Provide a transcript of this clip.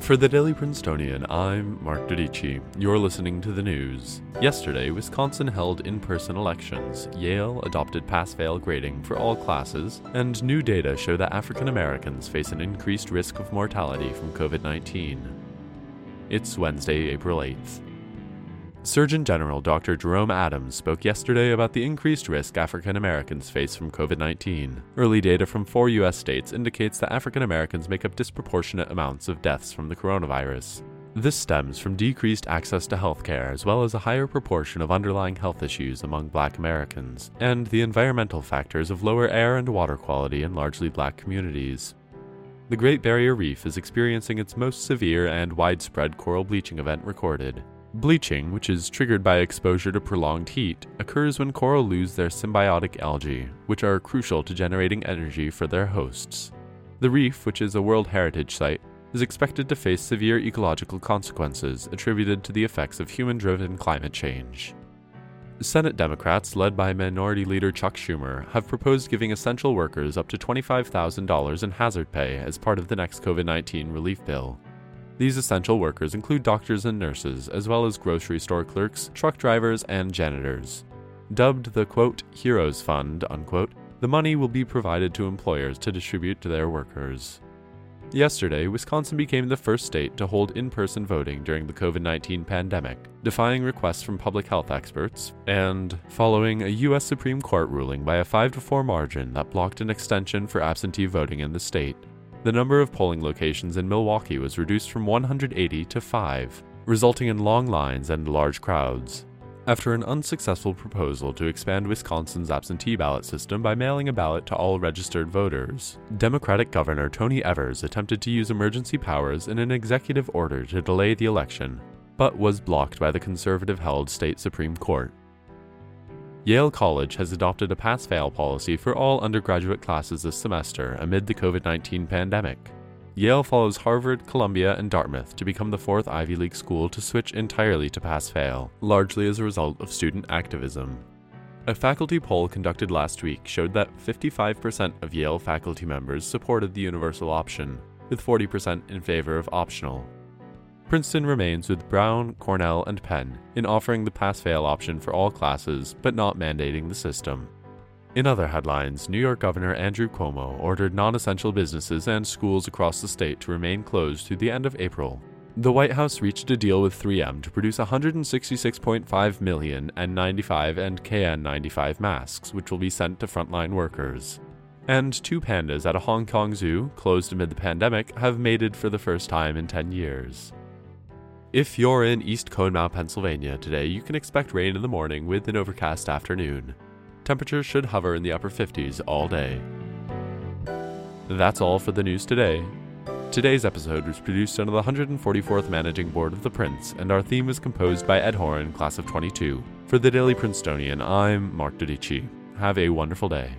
For the Daily Princetonian, I'm Mark Dodici. You're listening to the news. Yesterday, Wisconsin held in person elections. Yale adopted pass fail grading for all classes, and new data show that African Americans face an increased risk of mortality from COVID 19. It's Wednesday, April 8th. Surgeon General Dr. Jerome Adams spoke yesterday about the increased risk African Americans face from COVID 19. Early data from four U.S. states indicates that African Americans make up disproportionate amounts of deaths from the coronavirus. This stems from decreased access to healthcare as well as a higher proportion of underlying health issues among black Americans, and the environmental factors of lower air and water quality in largely black communities. The Great Barrier Reef is experiencing its most severe and widespread coral bleaching event recorded. Bleaching, which is triggered by exposure to prolonged heat, occurs when coral lose their symbiotic algae, which are crucial to generating energy for their hosts. The reef, which is a World Heritage Site, is expected to face severe ecological consequences attributed to the effects of human driven climate change. Senate Democrats, led by Minority Leader Chuck Schumer, have proposed giving essential workers up to $25,000 in hazard pay as part of the next COVID 19 relief bill. These essential workers include doctors and nurses, as well as grocery store clerks, truck drivers, and janitors. Dubbed the quote, Heroes Fund, unquote, the money will be provided to employers to distribute to their workers. Yesterday, Wisconsin became the first state to hold in person voting during the COVID 19 pandemic, defying requests from public health experts, and following a U.S. Supreme Court ruling by a 5 4 margin that blocked an extension for absentee voting in the state the number of polling locations in Milwaukee was reduced from 180 to 5, resulting in long lines and large crowds. After an unsuccessful proposal to expand Wisconsin's absentee ballot system by mailing a ballot to all registered voters, Democratic Governor Tony Evers attempted to use emergency powers in an executive order to delay the election, but was blocked by the conservative held state Supreme Court. Yale College has adopted a pass fail policy for all undergraduate classes this semester amid the COVID 19 pandemic. Yale follows Harvard, Columbia, and Dartmouth to become the fourth Ivy League school to switch entirely to pass fail, largely as a result of student activism. A faculty poll conducted last week showed that 55% of Yale faculty members supported the universal option, with 40% in favor of optional. Princeton remains with Brown, Cornell, and Penn in offering the pass fail option for all classes, but not mandating the system. In other headlines, New York Governor Andrew Cuomo ordered non essential businesses and schools across the state to remain closed through the end of April. The White House reached a deal with 3M to produce 166.5 million N95 and KN95 masks, which will be sent to frontline workers. And two pandas at a Hong Kong zoo, closed amid the pandemic, have mated for the first time in 10 years. If you're in East Conemaugh, Pennsylvania today, you can expect rain in the morning with an overcast afternoon. Temperatures should hover in the upper 50s all day. That's all for the news today. Today's episode was produced under the 144th Managing Board of The Prince, and our theme was composed by Ed Horan, class of 22. For the Daily Princetonian, I'm Mark Dodici. Have a wonderful day.